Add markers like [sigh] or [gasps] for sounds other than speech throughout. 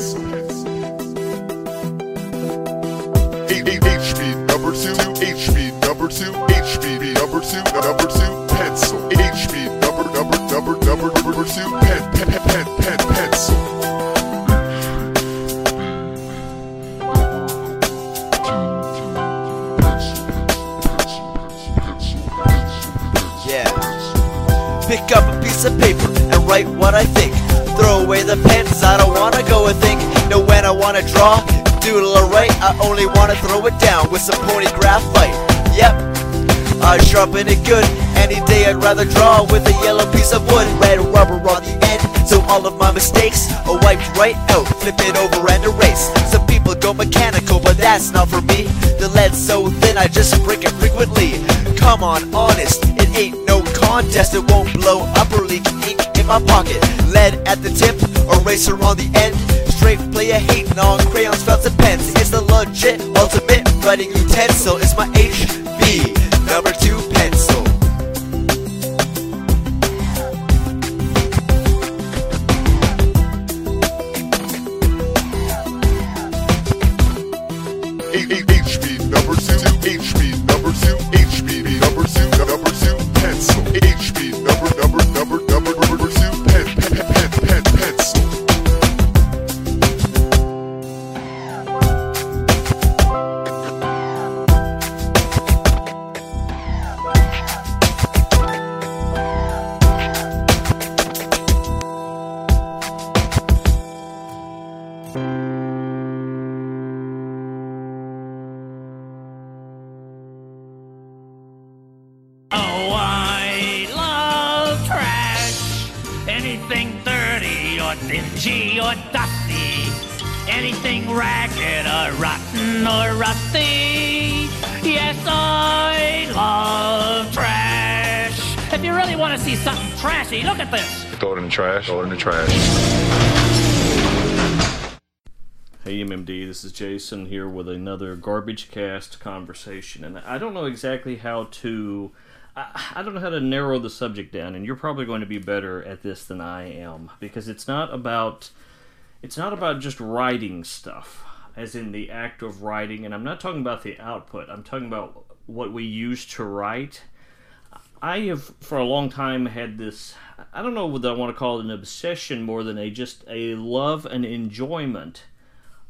HB number two, HB number two, HB number two, number two, pencil. HB number number number number number two, pen pen pen pen pen pencil. Pick up a piece of paper and write what I think. Throw away the pens, I don't wanna go and think. Know when I wanna draw, doodle or write. I only wanna throw it down with some pony graphite. Yep, I sharpen it good. Any day I'd rather draw with a yellow piece of wood, red rubber on the end. So all of my mistakes are wiped right out. Flip it over and erase. Some people go mechanical, but that's not for me. The lead's so thin, I just break it frequently. Come on, honest, it ain't no contest. It won't blow up or leak ink in my pocket. Lead at the tip, eraser on the end. Straight player hating on crayons, felt and pens. It's the legit ultimate writing utensil. It's my HB number two pencil. HB number two, HB number two, HB number two, number two, pencil. Trashy, look at this. Throw it in the trash. Throw it in the trash. Hey MMD, this is Jason here with another Garbagecast conversation, and I don't know exactly how to. I, I don't know how to narrow the subject down, and you're probably going to be better at this than I am because it's not about it's not about just writing stuff, as in the act of writing, and I'm not talking about the output. I'm talking about what we use to write. I have for a long time had this I don't know whether I want to call it an obsession more than a just a love and enjoyment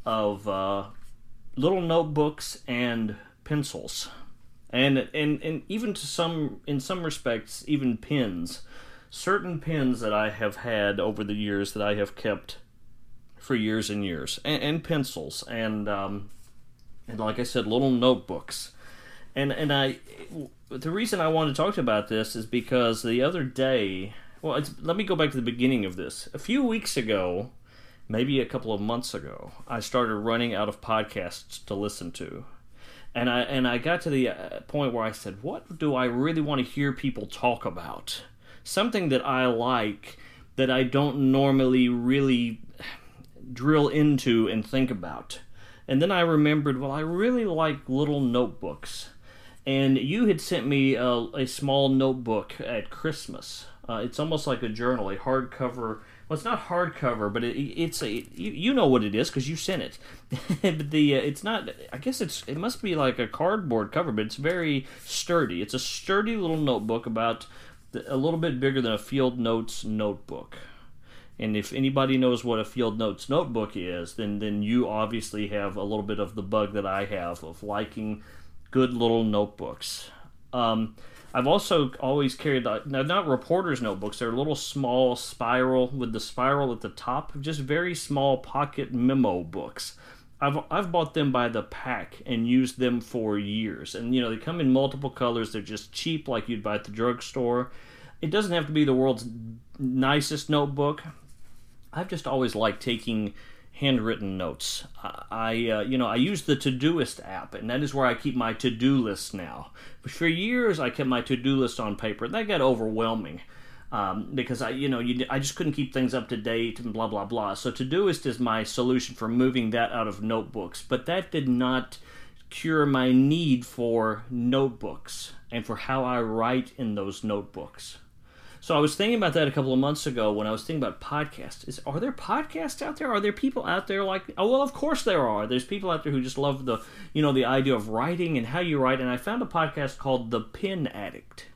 of uh, little notebooks and pencils, and and and even to some in some respects even pens. Certain pens that I have had over the years that I have kept for years and years, and, and pencils, and um, and like I said, little notebooks, and and I the reason I want to talk about this is because the other day, well, let me go back to the beginning of this. A few weeks ago, maybe a couple of months ago, I started running out of podcasts to listen to. And I and I got to the uh, point where I said, "What do I really want to hear people talk about? Something that I like that I don't normally really drill into and think about." And then I remembered, well, I really like little notebooks. And you had sent me a, a small notebook at Christmas. Uh, it's almost like a journal, a hardcover well, it's not hardcover, but it, it's a you, you know what it is because you sent it. [laughs] but the uh, it's not. I guess it's it must be like a cardboard cover, but it's very sturdy. It's a sturdy little notebook about the, a little bit bigger than a Field Notes notebook. And if anybody knows what a Field Notes notebook is, then then you obviously have a little bit of the bug that I have of liking good little notebooks. Um, I've also always carried the, now not reporters notebooks. They're little small spiral with the spiral at the top, just very small pocket memo books. I've I've bought them by the pack and used them for years. And you know they come in multiple colors. They're just cheap, like you'd buy at the drugstore. It doesn't have to be the world's nicest notebook. I've just always liked taking handwritten notes. I, uh, you know, I use the Todoist app, and that is where I keep my to-do list now. For years, I kept my to-do list on paper. That got overwhelming um, because I, you know, you, I just couldn't keep things up to date and blah blah blah. So Todoist is my solution for moving that out of notebooks. But that did not cure my need for notebooks and for how I write in those notebooks. So I was thinking about that a couple of months ago when I was thinking about podcasts. Is are there podcasts out there? Are there people out there like? Oh well, of course there are. There's people out there who just love the you know the idea of writing and how you write. And I found a podcast called The Pen Addict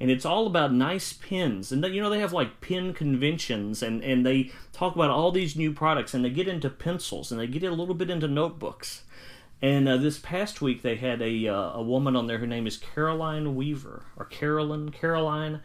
and it's all about nice pins. and you know they have like pin conventions and and they talk about all these new products and they get into pencils and they get a little bit into notebooks and uh, this past week they had a uh, a woman on there her name is Caroline Weaver or Carolyn Caroline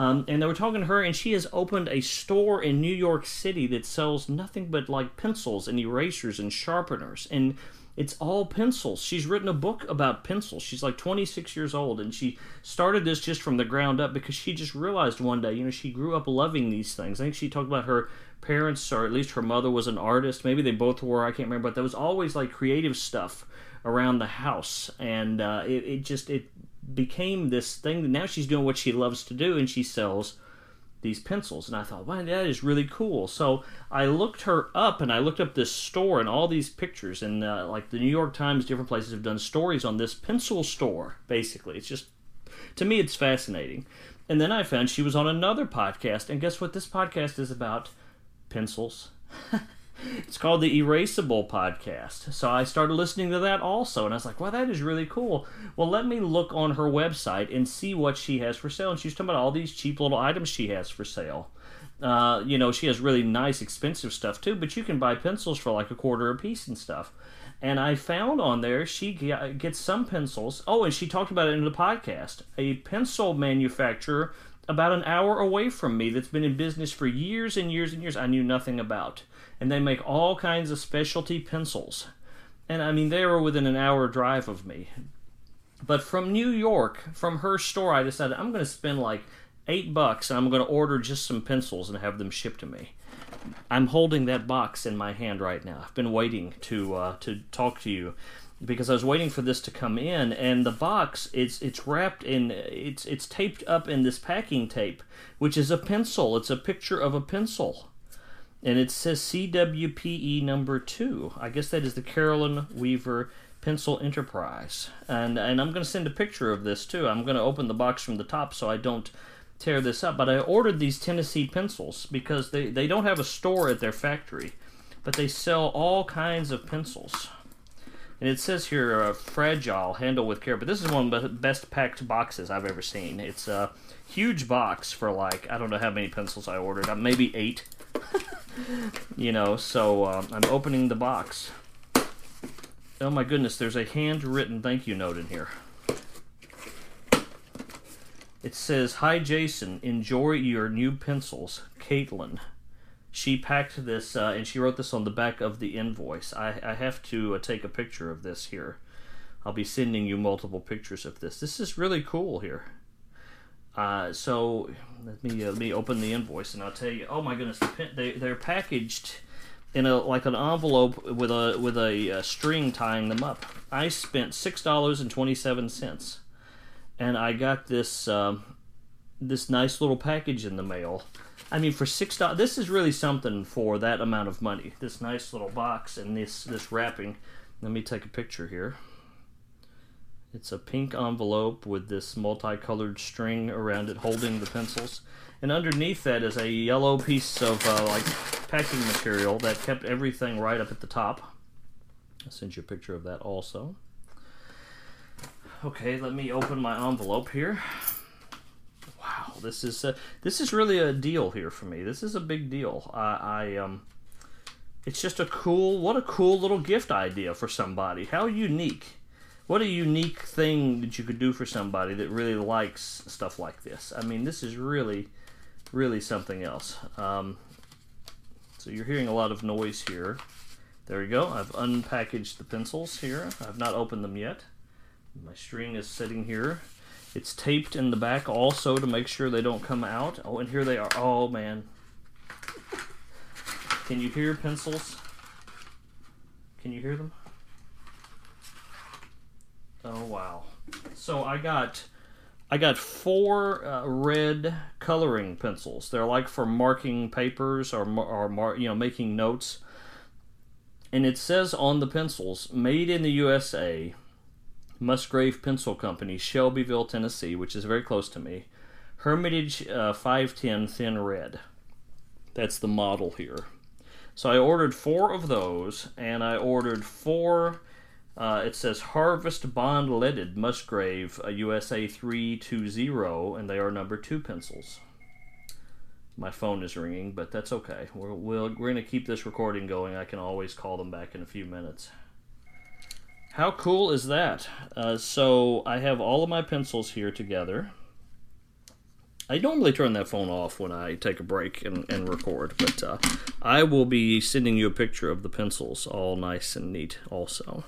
um, and they were talking to her and she has opened a store in New York City that sells nothing but like pencils and erasers and sharpeners and it's all pencils. She's written a book about pencils. She's like 26 years old, and she started this just from the ground up because she just realized one day, you know, she grew up loving these things. I think she talked about her parents, or at least her mother, was an artist. Maybe they both were. I can't remember, but there was always like creative stuff around the house, and uh, it, it just it became this thing. Now she's doing what she loves to do, and she sells these pencils. And i thought wow that is really cool. So i looked her up and i looked up this store and all these pictures. And uh, like the new york times different places have done stories on this pencil store basically. It's just to me it's fascinating. And then i found she was on another podcast. And guess what this podcast is about? Pencils [laughs] it's called the Erasable Podcast. So I started listening to that also, and I was like, wow, that is really cool. Well, let me look on her website and see what she has for sale. And she's talking about all these cheap little items she has for sale. Uh, you know, she has really nice, expensive stuff too, but you can buy pencils for like a quarter a piece and stuff. And I found on there she gets some pencils. Oh, and she talked about it in the podcast. A pencil manufacturer about an hour away from me that's been in business for years and years and years I knew nothing about and they make all kinds of specialty pencils. And I mean, they were within an hour drive of me. But from New York, from her store, I decided I'm going to spend like eight bucks and I'm going to order just some pencils and have them shipped to me. I'm holding that box in my hand right now. I've been waiting to uh, to talk to you because I was waiting for this to come in, and the box it's it's wrapped in it's it's taped up in this packing tape, which is a pencil. It's a picture of a pencil and it says CWPE number two. I guess that is the Carolyn Weaver Pencil Enterprise. And and I'm going to send a picture of this too. I'm going to open the box from the top so I don't tear this up. But I ordered these Tennessee pencils because they, they don't have a store at their factory, but they sell all kinds of pencils. And it says here, uh, fragile, handle with care. But this is one of the best packed boxes I've ever seen. It's a huge box for like, I don't know how many pencils I ordered, uh, maybe eight. [laughs] you know, so uh, I'm opening the box. Oh my goodness, there's a handwritten thank you note in here. It says, Hi Jason, enjoy your new pencils, Caitlin. She packed this uh, and she wrote this on the back of the invoice. I, I have to uh, take a picture of this here. I'll be sending you multiple pictures of this. This is really cool here. Uh, so let me uh, let me open the invoice and I'll tell you. Oh my goodness, they they're packaged in a like an envelope with a with a, a string tying them up. I spent six dollars and twenty seven cents, and I got this um, this nice little package in the mail. I mean, for six dollars, this is really something for that amount of money. This nice little box and this this wrapping. Let me take a picture here. It's a pink envelope with this multicolored string around it holding the pencils. And underneath that is a yellow piece of uh, like packing material that kept everything right up at the top. I'll send you a picture of that also. Okay, let me open my envelope here. Wow, this is uh, this is really a deal here for me. This is a big deal. I, I um, it's just a cool, what a cool little gift idea for somebody. How unique what a unique thing that you could do for somebody that really likes stuff like this. I mean, this is really, really something else. Um, so you're hearing a lot of noise here. There we go. I've unpackaged the pencils here. I've not opened them yet. My string is sitting here. It's taped in the back also to make sure they don't come out. Oh, and here they are. Oh, man. Can you hear pencils? Can you hear them? Oh wow! So I got I got four uh, red coloring pencils. They're like for marking papers or or mar- you know making notes. And it says on the pencils, "Made in the USA, Musgrave Pencil Company, Shelbyville, Tennessee," which is very close to me. Hermitage uh, 510 Thin Red. That's the model here. So I ordered four of those, and I ordered four. Uh, it says Harvest Bond Leaded Musgrave uh, USA 320, and they are number two pencils. My phone is ringing, but that's okay. We're, we'll, we're going to keep this recording going. I can always call them back in a few minutes. How cool is that? Uh, so I have all of my pencils here together. I normally turn that phone off when I take a break and, and record, but uh, I will be sending you a picture of the pencils, all nice and neat, also.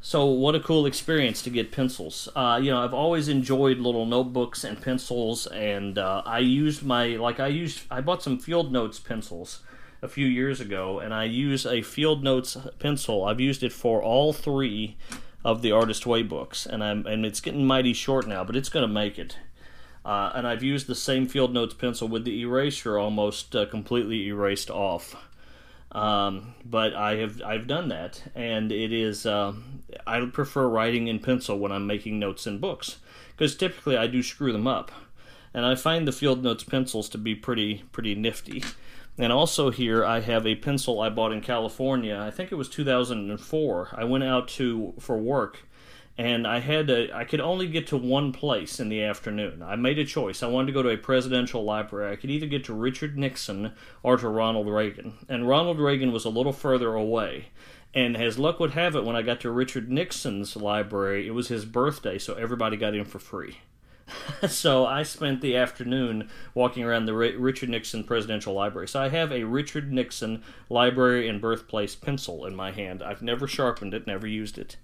So, what a cool experience to get pencils. Uh, you know, I've always enjoyed little notebooks and pencils, and uh, I used my, like, I used, I bought some Field Notes pencils a few years ago, and I use a Field Notes pencil. I've used it for all three of the Artist Way books, and I'm, and it's getting mighty short now, but it's going to make it. Uh, and I've used the same Field Notes pencil with the eraser almost uh, completely erased off. Um, but I have I've done that, and it is uh, I prefer writing in pencil when I'm making notes in books because typically I do screw them up, and I find the Field Notes pencils to be pretty pretty nifty. And also here I have a pencil I bought in California. I think it was 2004. I went out to for work and I had to, I could only get to one place in the afternoon. I made a choice. I wanted to go to a presidential library. I could either get to Richard Nixon or to Ronald Reagan. And Ronald Reagan was a little further away. And as luck would have it, when I got to Richard Nixon's library, it was his birthday, so everybody got in for free. [laughs] so I spent the afternoon walking around the Richard Nixon Presidential Library. So I have a Richard Nixon Library and Birthplace pencil in my hand. I've never sharpened it, never used it.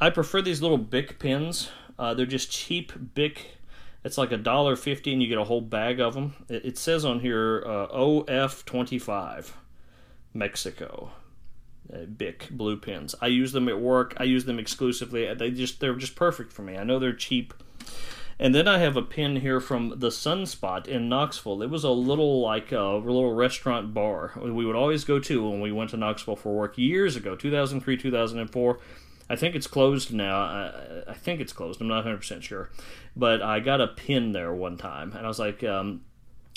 I prefer these little Bic pens. Uh, they're just cheap Bic. It's like a dollar fifty, and you get a whole bag of them. It, it says on here uh, OF twenty five, Mexico. Uh, Bic blue pens. I use them at work. I use them exclusively. They just they're just perfect for me. I know they're cheap. And then I have a pen here from the Sunspot in Knoxville. It was a little like a little restaurant bar we would always go to when we went to Knoxville for work years ago, 2003, 2004. I think it's closed now. I, I think it's closed. I'm not 100% sure. But I got a pin there one time, and I was like, um,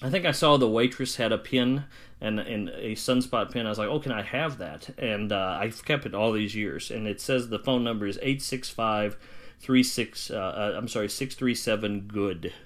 I think I saw the waitress had a pin and, and a sunspot pin. I was like, oh, can I have that? And uh, I've kept it all these years. And it says the phone number is 865 36, uh, uh, I'm sorry, 637 good. [laughs]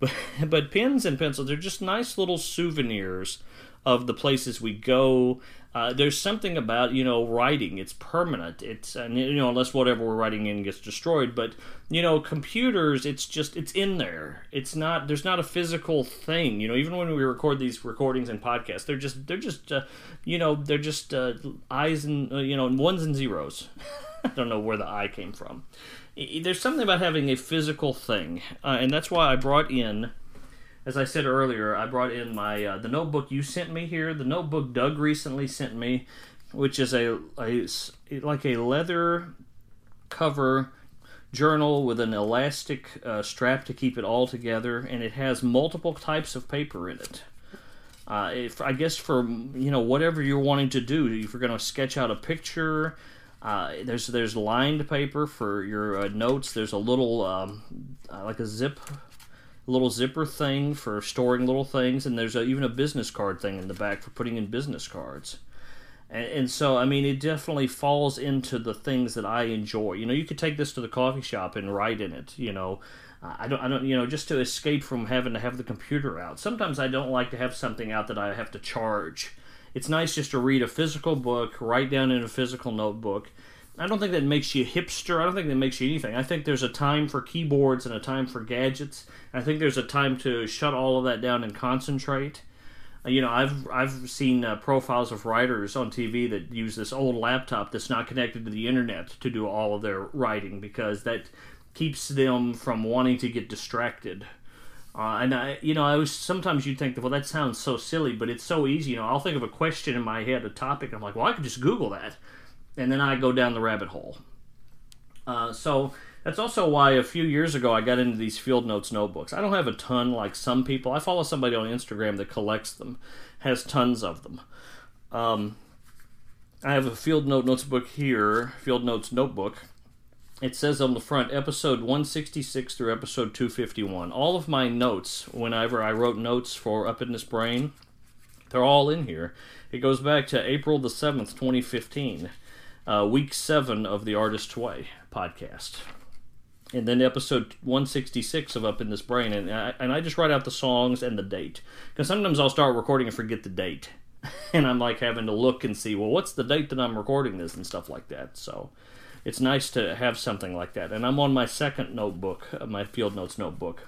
But, but pins and pencils, they're just nice little souvenirs of the places we go. Uh, there's something about you know writing; it's permanent. It's and you know unless whatever we're writing in gets destroyed. But you know computers, it's just it's in there. It's not there's not a physical thing. You know even when we record these recordings and podcasts, they're just they're just uh, you know they're just uh, eyes and uh, you know ones and zeros. I don't know where the I came from. There's something about having a physical thing, uh, and that's why I brought in as I said earlier, I brought in my uh, the notebook you sent me here. The notebook Doug recently sent me, which is a, a like a leather cover journal with an elastic uh, strap to keep it all together, and it has multiple types of paper in it. Uh, if I guess for you know whatever you're wanting to do, if you're going to sketch out a picture, uh, there's there's lined paper for your uh, notes. There's a little um, uh, like a zip little zipper thing for storing little things, and there's a, even a business card thing in the back for putting in business cards. And, and, so, I mean, it definitely falls into the things that I enjoy. You know, you could take this to the coffee shop and write in it. You know, I don't, I don't, you know, just to escape from having to have the computer out. Sometimes I don't like to have something out that I have to charge. It's nice just to read a physical book, write down in a physical notebook, I don't think that makes you hipster. I don't think that makes you anything. I think there's a time for keyboards and a time for gadgets. I think there's a time to shut all of that down and concentrate. Uh, you know, I've I've seen uh, profiles of writers on TV that use this old laptop that's not connected to the internet to do all of their writing because that keeps them from wanting to get distracted. Uh, and I, you know, I was sometimes you'd think, well, that sounds so silly, but it's so easy. You know, I'll think of a question in my head, a topic, and I'm like, well, I could just Google that and then I go down the rabbit hole. Uh, so that's also why a few years ago I got into these field notes notebooks. I don't have a ton like some people. I follow somebody on Instagram that collects them, has tons of them. Um, I have a field note notebook here, field notes notebook, it says on the front episode 166 through episode 251. All of my notes, whenever I wrote notes for Up in This Brain, they're all in here. It goes back to April the 7th, 2015, uh, week 7 of the Artist's Way podcast. And then episode 166 of Up in This Brain. And I, and I just write out the songs and the date. Because sometimes I'll start recording and forget the date. [laughs] and I'm like having to look and see, well, what's the date that I'm recording this and stuff like that. So it's nice to have something like that. And I'm on my second notebook, uh, my Field Notes notebook.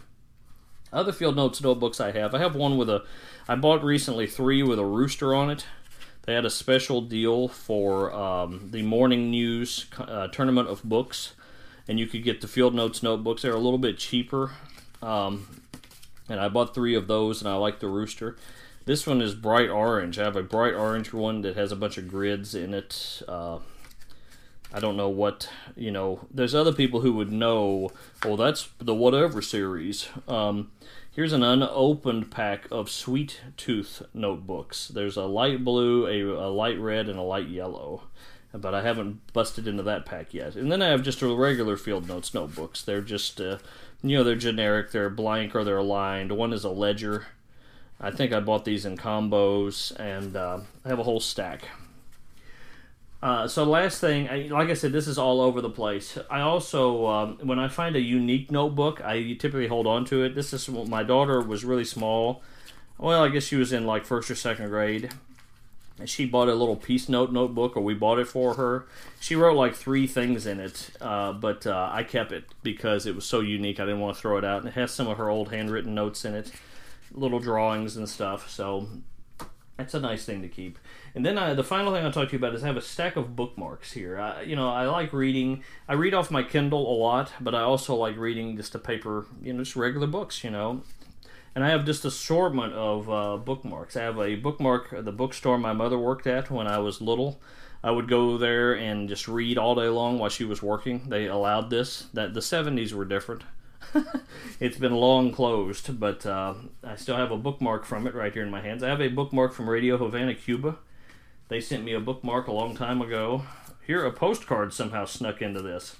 Other Field Notes notebooks I have, I have one with a, I bought recently three with a rooster on it. They had a special deal for um, the Morning News uh, Tournament of Books, and you could get the Field Notes notebooks. They're a little bit cheaper, um, and I bought three of those, and I like the rooster. This one is bright orange. I have a bright orange one that has a bunch of grids in it. Uh, I don't know what you know. There's other people who would know. Well, that's the whatever series. Um, here's an unopened pack of Sweet Tooth notebooks. There's a light blue, a, a light red, and a light yellow. But I haven't busted into that pack yet. And then I have just a regular Field Notes notebooks. They're just, uh, you know, they're generic. They're blank or they're aligned. One is a ledger. I think I bought these in combos, and uh, I have a whole stack. Uh, so last thing, I, like I said, this is all over the place. I also, um, when I find a unique notebook, I typically hold on to it. This is my daughter was really small. Well, I guess she was in like first or second grade. She bought a little piece note notebook, or we bought it for her. She wrote like three things in it, uh, but uh, I kept it because it was so unique. I didn't want to throw it out. And it has some of her old handwritten notes in it, little drawings and stuff. So that's a nice thing to keep. And then I, the final thing I'll talk to you about is I have a stack of bookmarks here. I, you know, I like reading. I read off my Kindle a lot, but I also like reading just a paper, you know, just regular books, you know. And I have just assortment of uh, bookmarks. I have a bookmark at the bookstore my mother worked at when I was little. I would go there and just read all day long while she was working. They allowed this. That the 70s were different. [laughs] it's been long closed, but uh, I still have a bookmark from it right here in my hands. I have a bookmark from Radio Havana, Cuba. They sent me a bookmark a long time ago. Here, a postcard somehow snuck into this.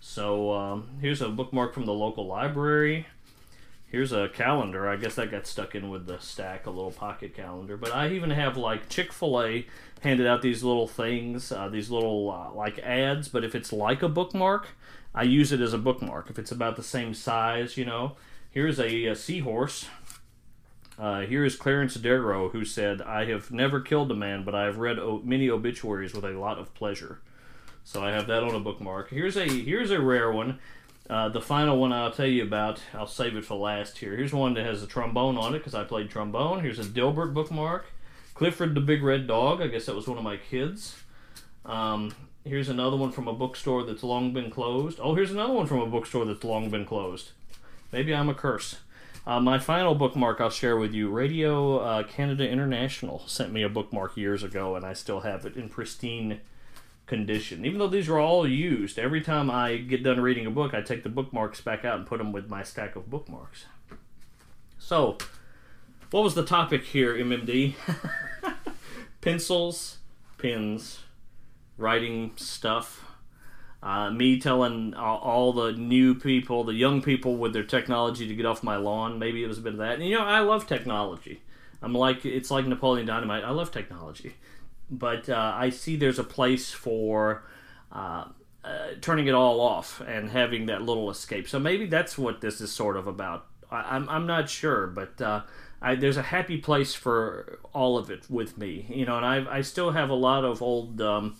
So um, here's a bookmark from the local library. Here's a calendar. I guess that got stuck in with the stack, a little pocket calendar. But I even have like Chick fil A handed out these little things, uh, these little uh, like ads. But if it's like a bookmark, I use it as a bookmark. If it's about the same size, you know. Here's a, a seahorse uh, here is Clarence Darrow, who said, I have never killed a man, but I have read o- many obituaries with a lot of pleasure. So I have that on a bookmark. Here's a here's a rare one. Uh, the final one I'll tell you about, I'll save it for last here. Here's one that has a trombone on it because I played trombone. Here's a Dilbert bookmark. Clifford the Big Red Dog, I guess that was one of my kids. Um, here's another one from a bookstore that's long been closed. Oh, here's another one from a bookstore that's long been closed. Maybe I'm a curse. Uh, my final bookmark I'll share with you Radio uh, Canada International sent me a bookmark years ago, and I still have it in pristine condition. Even though these are all used, every time I get done reading a book, I take the bookmarks back out and put them with my stack of bookmarks. So, what was the topic here, MMD? [laughs] Pencils, pens, writing stuff uh, me telling all, all, the new people, the young people with their technology to get off my lawn. Maybe it was a bit of that. And you know, I love technology. I'm like it's like Napoleon Dynamite. I love technology, but uh, I see there's a place for uh, uh, turning it all off and having that little escape. So maybe that's what this is sort of about. I, am I'm, I'm not sure, but. Uh, I, there's a happy place for all of it with me, you know, and I I still have a lot of old um,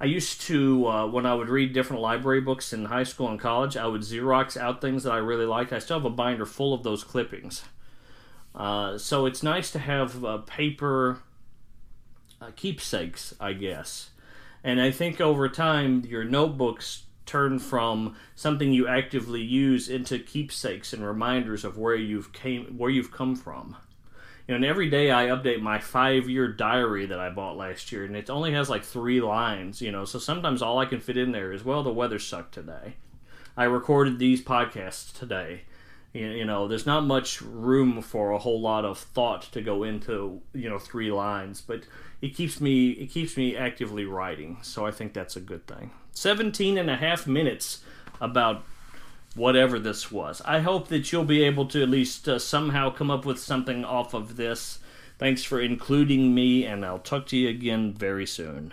I used to, uh, when I would read different library books in high school and college, I would Xerox out things that I really liked. I still have a binder full of those clippings. Uh, so it's nice to have uh, paper uh, keepsakes, I guess. And I think over time, your notebooks turn from something you actively use into keepsakes and reminders of where you've came, where you've come from you know, and every day I update my five year diary that I bought last year, and it only has like three lines, you know, so sometimes all I can fit in there is, well, the weather sucked today. I recorded these podcasts today. You, know, there's not much room for a whole lot of thought to go into you know three lines, but it keeps me it keeps me actively writing. So I think that's a good thing. 17 and a half minutes about whatever this was. I hope that you'll be able to at least uh, somehow come up with something off of this. Thanks for including me, and I'll talk to you again very soon.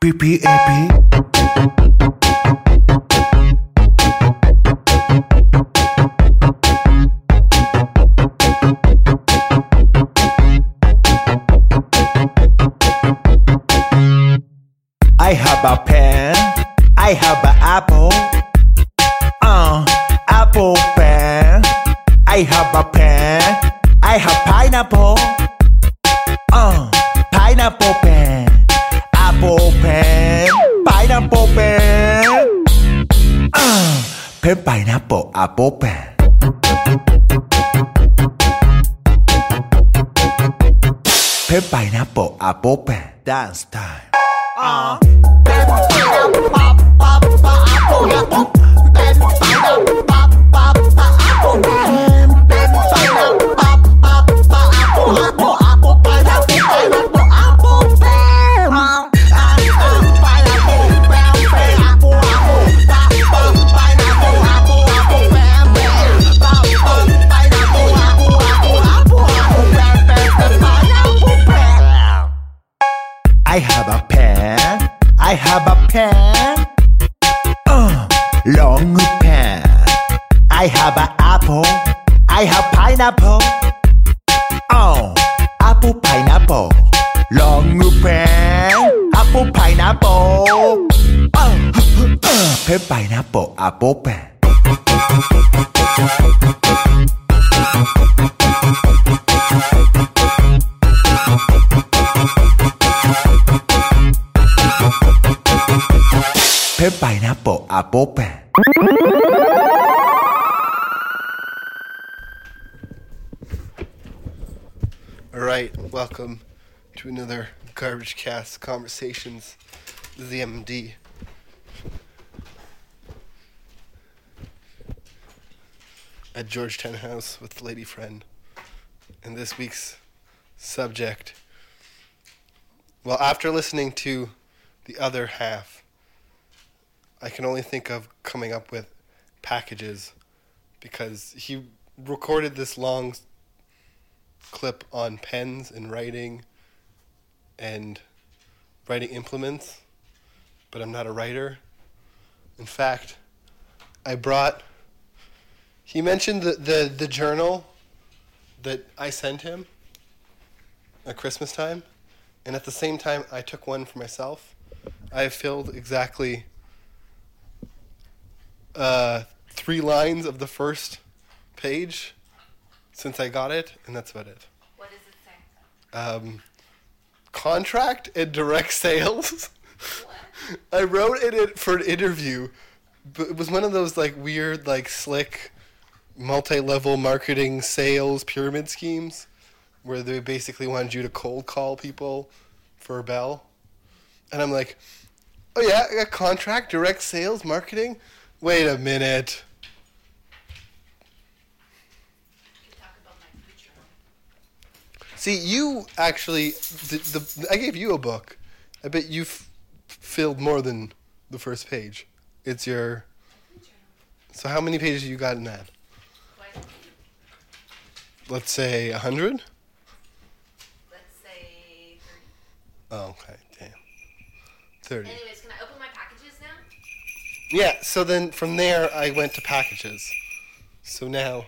PPAP. A pen. I have an apple. Uh, apple pen. I have a pen. I have pineapple. Uh, pineapple pen. Apple pen. Pineapple pen. Uh, pen pineapple apple pen. Pen pineapple apple pen. Dance time. I I have a pen. Uh, long pen. I have an apple. I have pineapple. Oh, apple pineapple. Long pen. Apple pineapple. Uh, uh, pen pineapple apple pen. Pen apple pen. All right, welcome to another Garbagecast Conversations. This is the MD. At Georgetown House with Lady Friend. And this week's subject. Well, after listening to the other half, I can only think of coming up with packages because he recorded this long clip on pens and writing and writing implements, but I'm not a writer. In fact, I brought. He mentioned the, the, the journal that I sent him at Christmas time, and at the same time, I took one for myself. I filled exactly uh, three lines of the first page since I got it, and that's about it. What does it say? Um, contract and direct [laughs] sales. What? I wrote it in- for an interview, but it was one of those like weird, like slick, multi-level marketing sales pyramid schemes, where they basically wanted you to cold call people for a bell, and I'm like, oh yeah, I got contract, direct sales, marketing. Wait a minute. Talk about my future. See, you actually, the, the I gave you a book. I bet you f- filled more than the first page. It's your. So how many pages you got in that? Let's say a hundred. Let's say 30. Oh, okay, damn. Thirty. Anyways, can I open my packages now? Yeah. So then from there I went to packages. So now,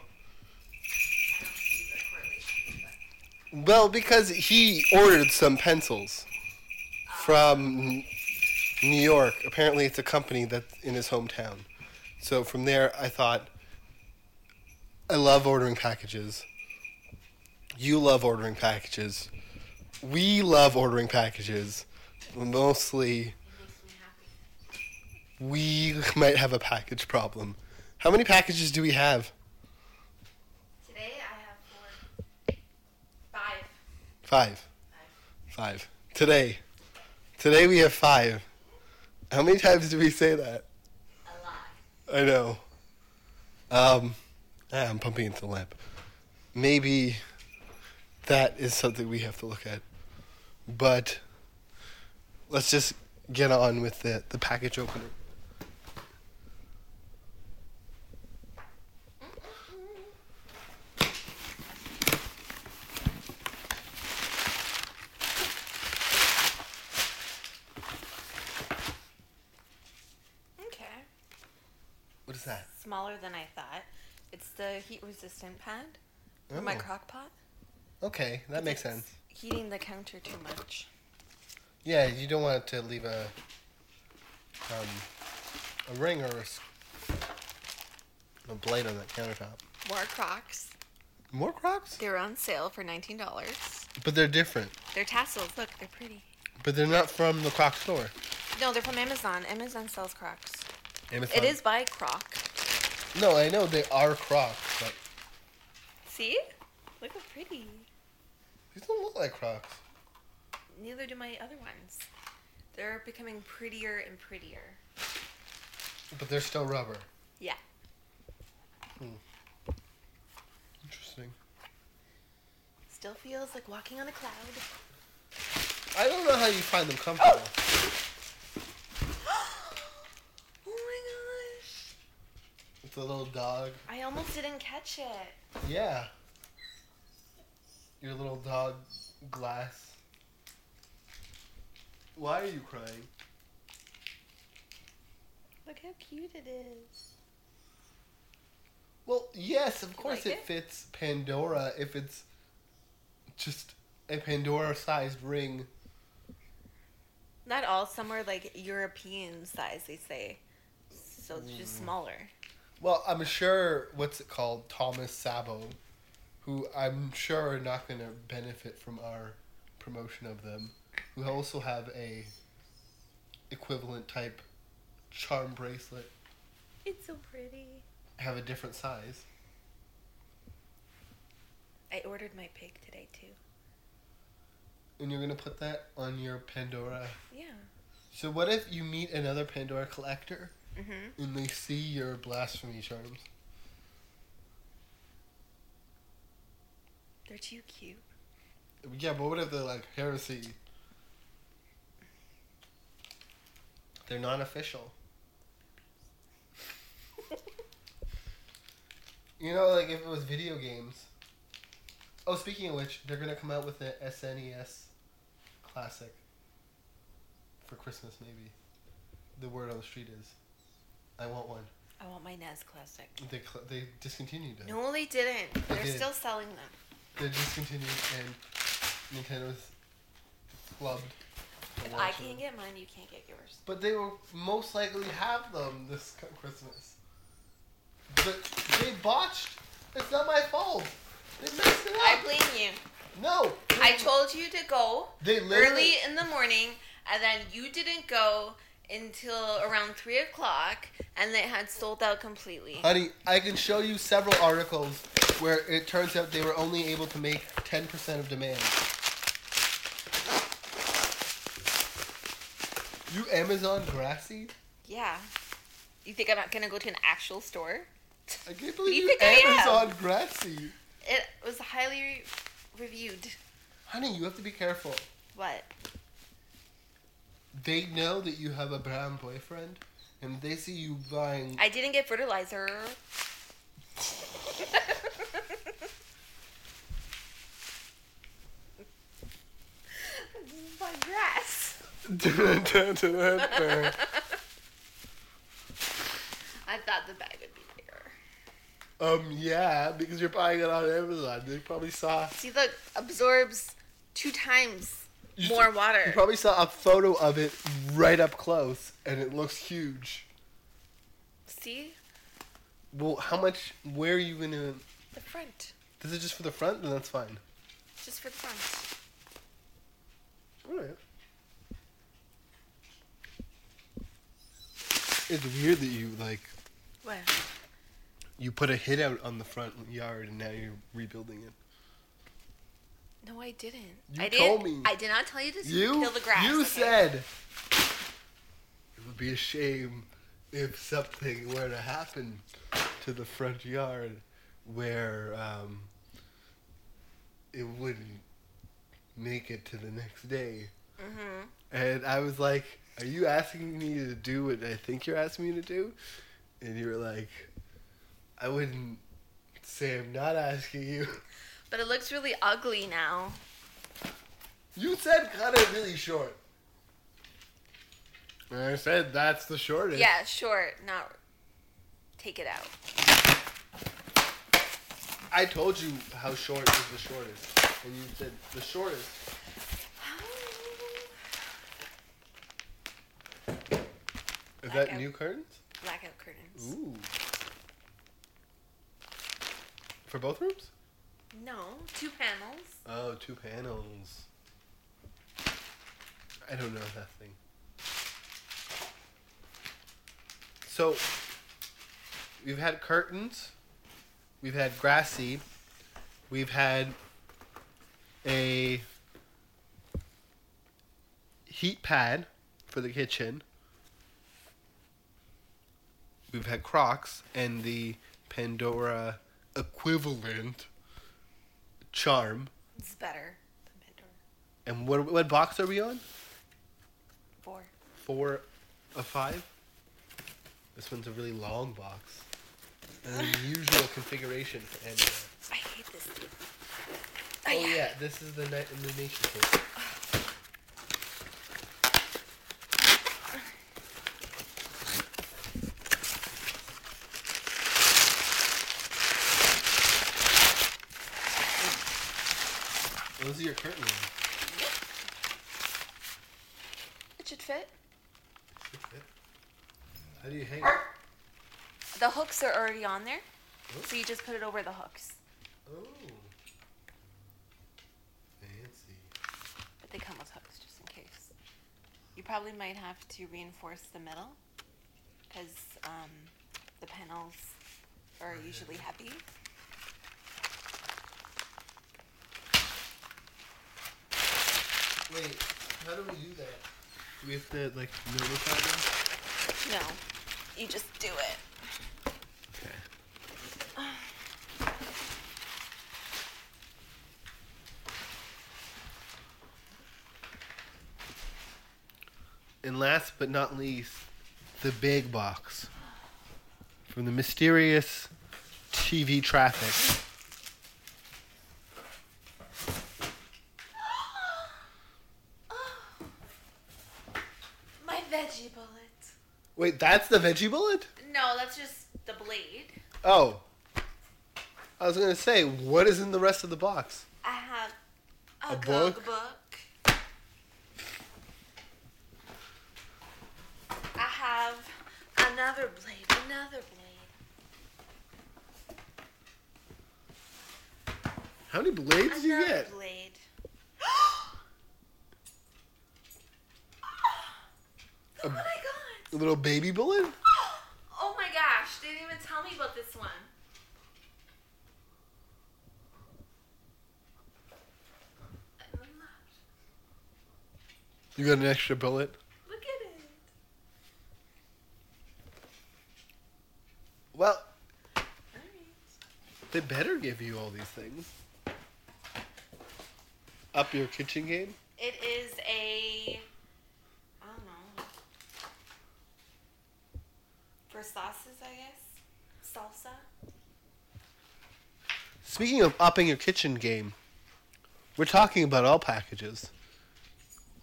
well, because he ordered some pencils from New York. Apparently, it's a company that's in his hometown. So from there, I thought, I love ordering packages. You love ordering packages. We love ordering packages. Mostly, it makes me happy. We [laughs] might have a package problem. How many packages do we have? Today I have four. Five. Five. Five. Five. Today. Today we have five. How many times do we say that? A lot. I know. Um, ah, I'm pumping into the lamp. Maybe that is something we have to look at. But let's just get on with the, the package opener. Okay. What is that? Smaller than I thought. It's the heat resistant pad for my Oh. crock pot. Okay, that makes It's sense. Heating the counter too much. Yeah, you don't want it to leave a um, a ring or a, s- a blade on that countertop. More Crocs. More Crocs? They were on sale for nineteen dollars. But they're different. They're tassels. Look, they're pretty. But they're not from the Croc store. No, they're from Amazon. Amazon sells Crocs. Amazon. It is by Croc. No, I know they are Crocs, but See? Look how pretty. these don't look like Crocs. Neither do my other ones. They're becoming prettier and prettier. But they're still rubber. Yeah. Hmm. Interesting. Still feels like walking on a cloud. I don't know how you find them comfortable. Oh my gosh. A little dog. I almost didn't catch it. Yeah. Your little dog glass. Why are you crying? Look how cute it is. Well, yes, of course like it, it? fits Pandora if it's just a Pandora sized ring. Not all. Some are like European size, they say. So it's just mm. smaller. Well, I'm sure what's it called, Thomas Sabo, who I'm sure are not going to benefit from our promotion of them, We also have a equivalent type charm bracelet, It's so pretty. have a different size. I ordered my pig today too. And you're going to put that on your Pandora. Yeah. So what if you meet another Pandora collector Mm-hmm. and they see your blasphemy charms? They're too cute. Yeah, but what if they're like heresy? They're non official. [laughs] you know, like if it was video games. Oh, speaking of which, they're gonna come out with the SNES Classic for Christmas, maybe. The word on the street is, "I want one." I want my NES Classic. They cl- they discontinued it. No, they didn't. They're did. still selling them. They discontinued, and Nintendo's flubbed. the If I launch of can't them. get mine, you can't get yours. But they will most likely have them this c- Christmas. But they botched. It's not my fault. They messed it up. I blame you. no. I told you to go They literally. early in the morning, and then you didn't go until around three o'clock, and they had sold out completely. Honey, I can show you several articles where it turns out they were only able to make 10% of demand. You Amazon grassy? Yeah. You think I'm not gonna go to an actual store? I can't believe you you, think I am? Amazon grassy. It was highly re- reviewed. Honey, you have to be careful. What? They know that you have a brown boyfriend, and they see you buying. I didn't get fertilizer. [laughs] My grass. [laughs] I thought the bag would be bigger. um, yeah, because you're buying it on Amazon. They probably saw. See, look, absorbs two times You more water. You probably saw a photo of it right up close, and it looks huge. See? Well, how much? Where are you gonna? The front. This is just for the front, then that's fine. Just for the front. Alright. It's weird that you like What? you put a hit out on the front yard and now you're rebuilding it. No, I didn't. You I told didn't. me. I did not tell you to You kill the grass. you okay? said it would be a shame if something were to happen to the front yard where um, it wouldn't make it to the next day. Mhm. And I was like, "Are you asking me to do what I think you're asking me to do?" And you were like, "I wouldn't say I'm not asking you." [laughs] But it looks really ugly now. You said cut it really short. And I said that's the shortest. Yeah, short, not. Take it out. I told you how short is the shortest, and you said the shortest. Is that Blackout. new curtains? Blackout curtains. Ooh. For both rooms? No, two panels. Oh, two panels. I don't know that thing. So, we've had curtains, we've had grass seed, we've had a heat pad for the kitchen, we've had Crocs, and the Pandora equivalent charm. It's better than Pandora. And what what box are we on? Four. Four of five. This one's a really long box. An unusual configuration for Android. I hate this. Oh yeah, this is the night in the nation. Those are your curtain rings. It should fit. How do you hang it? The hooks are already on there, so you just put it over the hooks. Oh. Fancy. But they come with hooks just in case. You probably might have to reinforce the middle because um, the panels are usually heavy. Wait, how do we do that? Do we have to like notify them? No, you just do it. Okay. And last but not least, the big box from the mysterious TV traffic. My veggie bullet. Wait, that's the veggie bullet? No, that's just the blade. Oh. I was gonna say, what is in the rest of the box? I have a, A book? cookbook. I have another blade, another blade. How many blades do you another get? blade. A- oh my god! A little baby bullet? [gasps] Oh my gosh! They didn't even tell me about this one. You got an extra bullet? Look at it. Well, they better give you all these things. Up your kitchen game? It is a. I don't know. For sauces, I guess. Salsa. Speaking of upping your kitchen game, we're talking about all packages.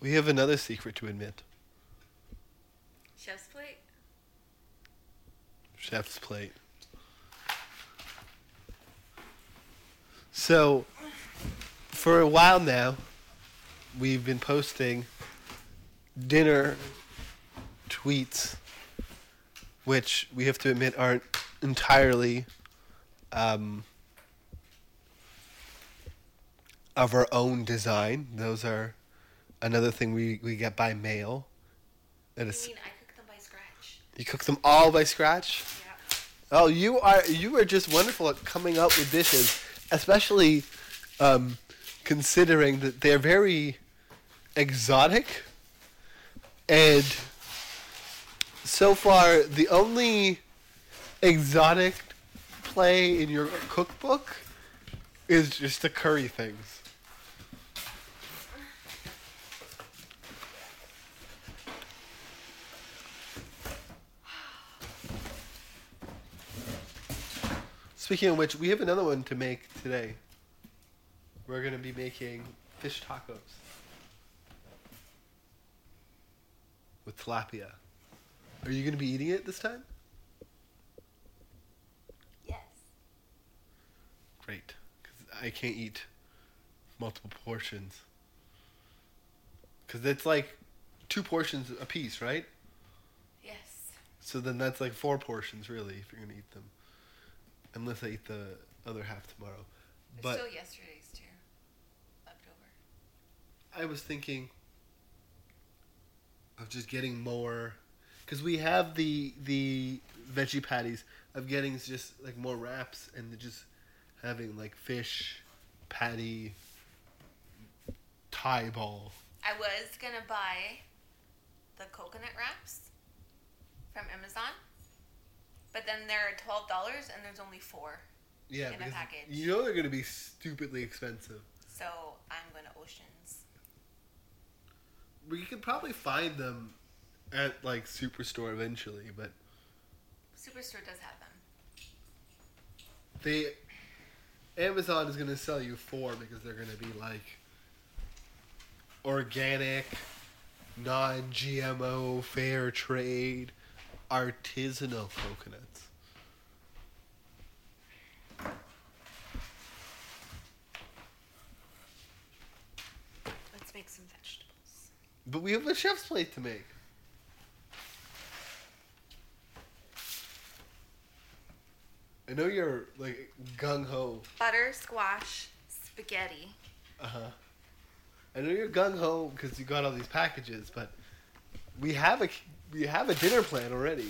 We have another secret to admit. Chef's plate. Chef's plate. So, for a while now, we've been posting dinner tweets, which we have to admit aren't entirely um, of our own design. Those are another thing we, we get by mail. That I mean, I cook them by scratch. you cook them all by scratch. Yeah. Oh, you are you are just wonderful at coming up with dishes, especially um, considering that they're very exotic and so far the only exotic play in your cookbook is just the curry things. Speaking of which, we have another one to make today. We're going to be making fish tacos with tilapia. Are you going to be eating it this time? Yes. Great. Because I can't eat multiple portions. Because it's like two portions a piece, right? Yes. So then that's like four portions, really, if you're going to eat them. Unless I eat the other half tomorrow. But Still yesterday's too. Left over. I was thinking of just getting more. Because we have the the veggie patties of getting just like more wraps and just having like fish patty Thai ball. I was gonna buy the coconut wraps from Amazon, but then they're twelve dollars and there's only four. Yeah, In a package. you know they're gonna be stupidly expensive. So I'm gonna Oceans. We could probably find them at like Superstore eventually, but Superstore does have them. they Amazon is gonna sell you four because they're gonna be like organic, non-GMO, fair trade, artisanal coconuts. Let's make some vegetables. But we have a chef's plate to make. I know you're like gung ho. Butter, squash, spaghetti. Uh huh. I know you're gung ho because you got all these packages, but we have a we have a dinner plan already.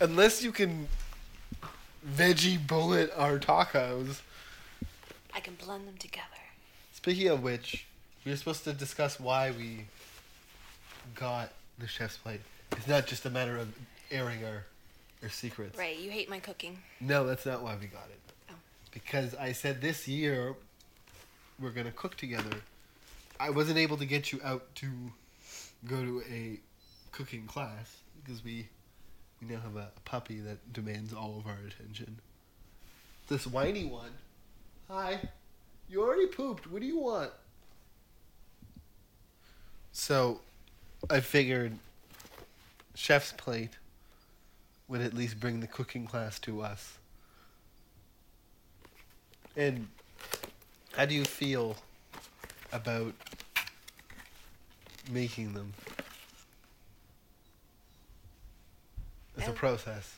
Unless you can veggie bullet our tacos. I can blend them together. Speaking of which, we were supposed to discuss why we got the chef's plate. It's not just a matter of airing our our secrets. Right, you hate my cooking. No, that's not why we got it. Oh. Because I said this year we're gonna cook together. I wasn't able to get you out to go to a cooking class because we we now have a, puppy that demands all of our attention. This whiny one. Hi. You already pooped. What do you want? So, I figured chef's plate would at least bring the cooking class to us. And how do you feel about making them. It's a Um, process?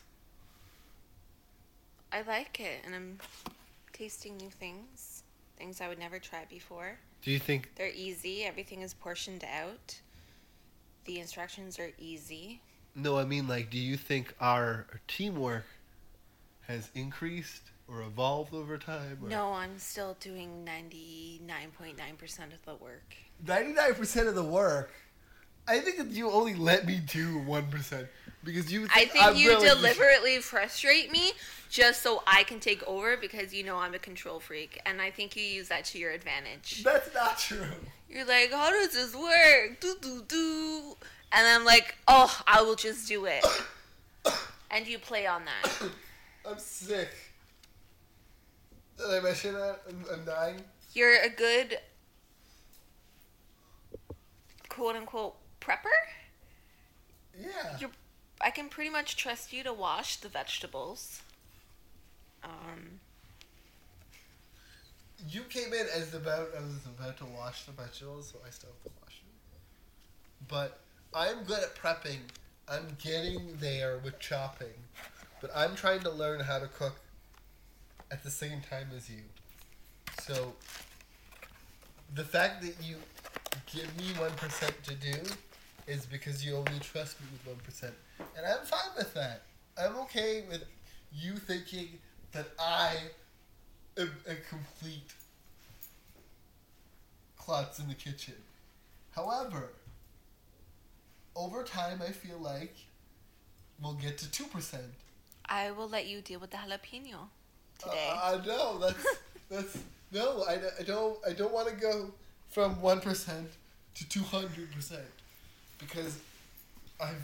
I like it, and I'm tasting new things. Things I would never try before. Do you think They're easy. Everything is portioned out. The instructions are easy. no, I mean like do you think our teamwork has increased or evolved over time? Or? No, I'm still doing 99.9% of the work. 99% of the work. I think you only let me do 1% because you I think I'm you really- deliberately frustrate me just so I can take over because you know I'm a control freak, and I think you use that to your advantage. That's not true. You're like, how does this work? Do do do, and I'm like, oh, I will just do it, [coughs] and you play on that. I'm sick. Did I mention that? I'm, I'm dying. You're a good quote unquote prepper. Yeah. You're, I can pretty much trust you to wash the vegetables. Um, You came in as about I was about to wash the vegetables, so I still have to wash them. But I'm good at prepping. I'm getting there with chopping, but I'm trying to learn how to cook at the same time as you. So the fact that you give me one percent to do is because you only trust me with one percent, and I'm fine with that. I'm okay with you thinking that I am a complete klutz in the kitchen. However, over time, I feel like we'll get to two percent. I will let you deal with the jalapeno today. Uh, I know that's [laughs] that's no. I, I don't I don't want to go from one percent to two hundred percent because I've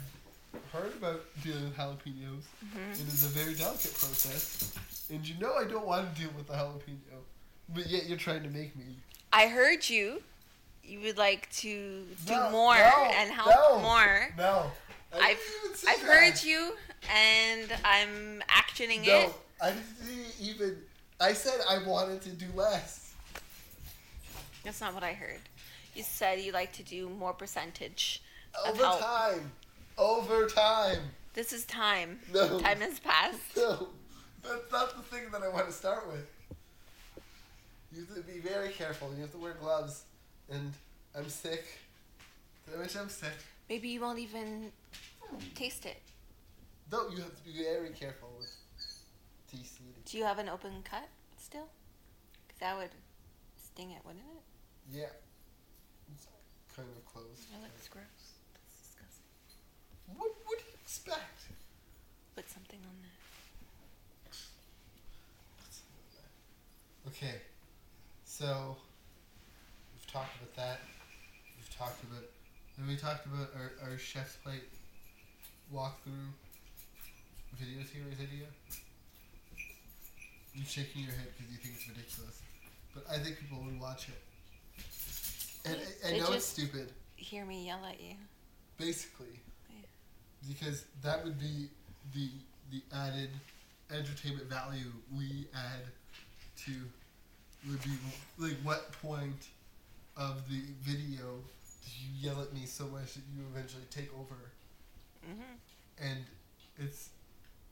heard about dealing with jalapenos. It is a very delicate process, and you know I don't want to deal with the jalapeno, but yet you're trying to make me. I heard you. You would like to do No, more no, and help no, more. No, I I've I've heard you, and I'm actioning it. I didn't even. I said I wanted to do less. That's not what I heard. You said you like to do more percentage Over time. Over time. This is time. No. Time has passed. [laughs] No, that's not the thing that I want to start with. You have to be very careful. You have to wear gloves. And I'm sick. Did I mention I'm sick? Maybe you won't even taste it. No, you have to be very careful with TC. Do you have an open cut still? 'Cause that would sting it, wouldn't it? Yeah. It's kind of closed. That looks gross. That's disgusting. What would you expect? Put something on that. Okay, so we've talked about that. We've talked about. Then we talked about our, our chef's plate walkthrough video series idea. You're shaking your head because you think it's ridiculous, but I think people would watch it. And I, I know it's stupid, Hear me yell at you. basically, Yeah. because that would be the the added entertainment value we add to would be like what point of the video did you yell at me so much that you eventually take over hmm and it's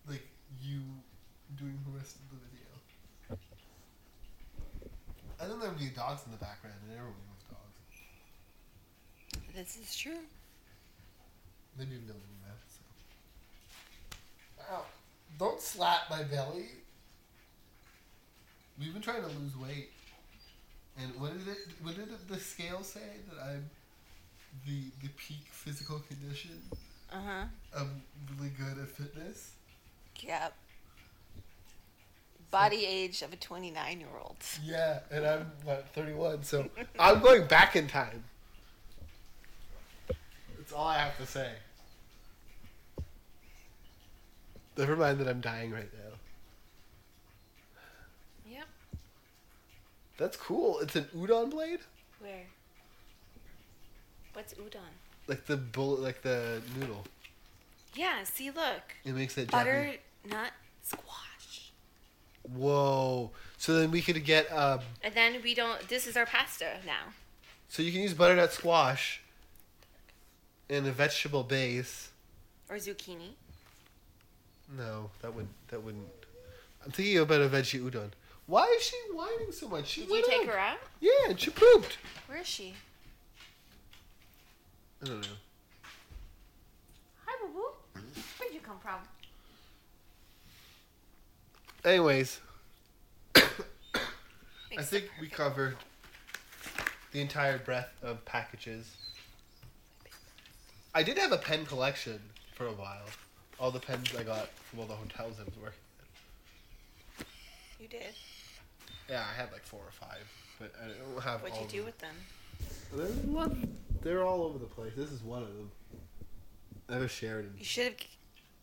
like you doing the rest of the video and then there would be dogs in the background and everyone loves dogs This is true. maybe you've known that so Ow. don't slap my belly we've been trying to lose weight and what did it what did the scale say that i'm the the peak physical condition Uh huh. i'm really good at fitness Yep. Body age of a 29 year old. Yeah, and I'm what 31, so [laughs] I'm going back in time. That's all I have to say. Never mind that I'm dying right now. Yep. That's cool. It's an udon blade, Where? What's udon? like the bullet, like the noodle. Yeah, see, look. It makes it Butter, nut, squash. Whoa! So then we could get um. And then we don't. This is our pasta now. So you can use butternut squash. In a vegetable base. Or zucchini. No, that would that wouldn't. I'm thinking about a veggie udon. Why is she whining so much? She Did you take out. her out? Yeah, and she pooped. Where is she? I don't know. Hi, boo boo. Where'd you come from? Anyways, [coughs] I think we covered the entire breadth of packages. I did have a pen collection for a while. All the pens I got from all the hotels I was working at. You did. Yeah, I had like four or five, but I don't have What'd all you of do them. with them? There's one. They're all over the place. This is one of them. I have a Sheraton. You should have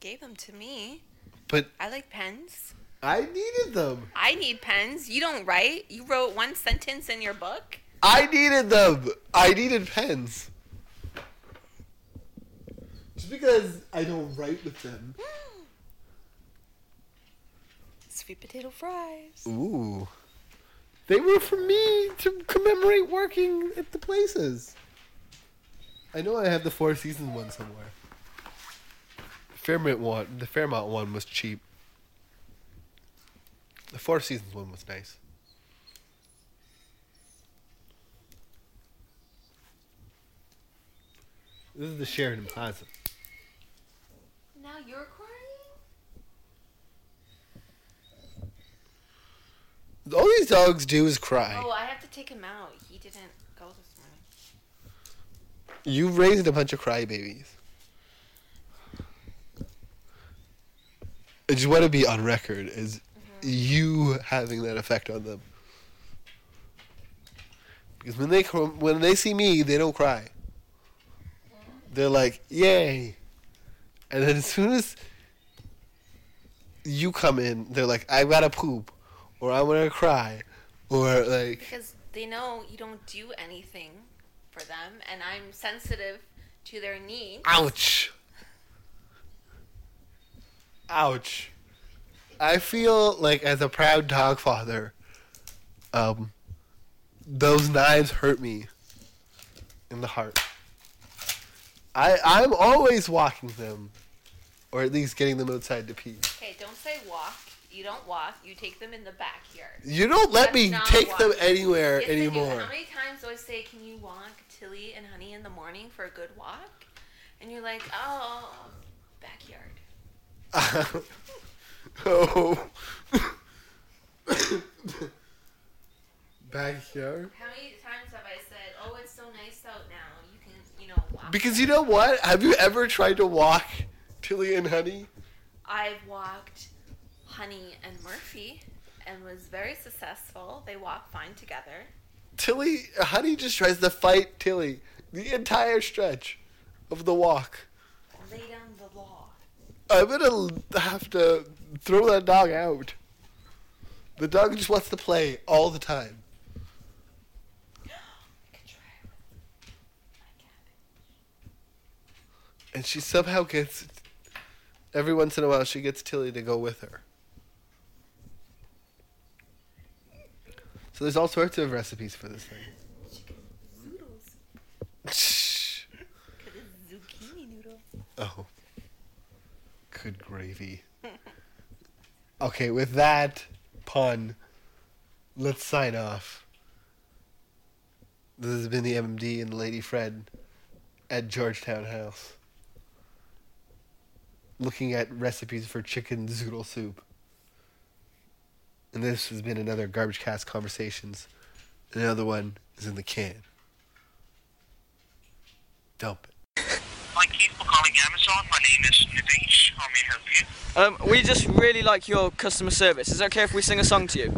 gave them to me. But I like pens. I needed them. I need pens. You don't write. You wrote one sentence in your book. I needed them. I needed pens. Just because I don't write with them. [gasps] Sweet potato fries. Ooh. They were for me to commemorate working at the places. I know I have the Four Seasons one somewhere. Fairmont one, the Fairmont one was cheap. The Four Seasons one was nice. This is the Sheraton Plaza. Now you're crying? All these dogs do is cry. Oh, I have to take him out. He didn't go to You've raised a bunch of crybabies. I just want to be on record as you having that effect on them. Because when they cr- when they see me, they don't cry. They're like, "Yay!" And then as soon as you come in, they're like, "I gotta poop," or "I'm gonna cry," or like, Because they know you don't do anything for them, and I'm sensitive to their needs. Ouch. Ouch. I feel like as a proud dog father, um, those knives hurt me in the heart. I I'm always walking them, or at least getting them outside to pee. Okay, don't say walk. You don't walk. You take them in the backyard. You don't let That's me not take them anywhere Yes, I do. anymore. How many times do I say, "Can you walk Tilly and Honey in the morning for a good walk?" And you're like, "Oh, backyard." [laughs] [laughs] oh. Backyard. How many times have I said, "Oh, it's so nice out now. You can, you know, walk." Because you know what? Have you ever tried to walk Tilly and Honey? I've walked Honey and Murphy and was very successful. They walk fine together. Tilly, Honey just tries to fight Tilly the entire stretch of the walk. Lay down the law. I'm gonna have to throw that dog out. The dog just wants to play all the time. I could try it with my cat. And she somehow gets, every once in a while, she gets Tilly to go with her. So there's all sorts of recipes for this thing. Shh. [laughs] Zucchini noodle. Oh. Good gravy. Okay, with that pun, let's sign off. This has been the MMD and Lady Fred at Georgetown House. Looking at recipes for chicken zoodle soup. And this has been another Garbagecast Conversations. Another one is in the can. Dump it. Thank you for calling Amazon. My name is Nitish. How may I help you? Um, we just really like your customer service. Is it okay if we sing a song to you?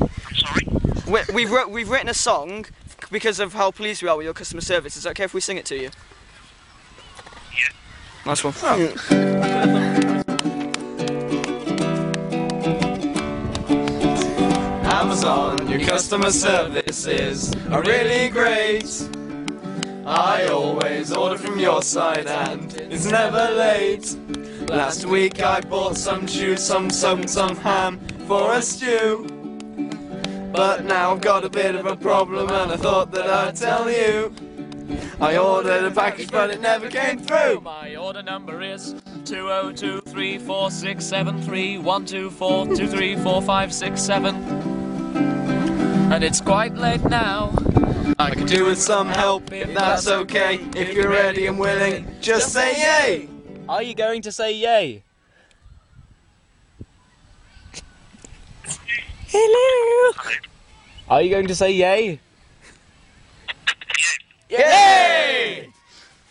I'm sorry? We, we've, wrote, we've written a song because of how pleased we are with your customer service. Is it okay if we sing it to you? Yeah. Nice one. Amazon, your customer service is really great. I always order from your side and it's never late. Last week I bought some shoes, some some some ham for a stew. But now I've got a bit of a problem and I thought that I'd tell you. I ordered a package but it never came through. My order number is 20234673124234567. And it's quite late now. I could do with some help if that's okay. If you're ready and willing, just say yay. Are you going to say yay? Hello. Are you going to say yay? Yay!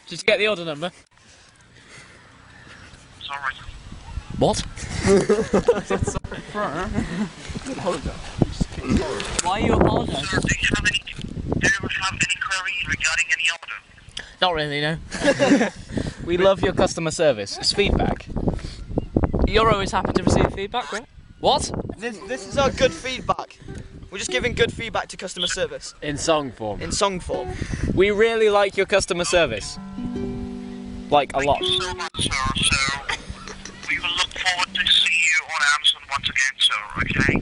Did you get the order number? Sorry. What? [laughs] Why are you apologising? Sir, do you have any, do you have any query regarding any order? Not really, no. [laughs] we love your customer service. It's feedback. You're always happy to receive feedback, right? What? This, this is our good feedback. We're just giving good feedback to customer service In song form. in song form. We really like your customer service. Like a lot. Thank you so much, sir. So, we will look forward to see you on Amazon once again, sir,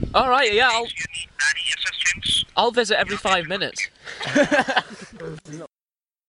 okay? Alright, yeah, I'll, If you need any assistance, I'll visit every five minutes. [laughs]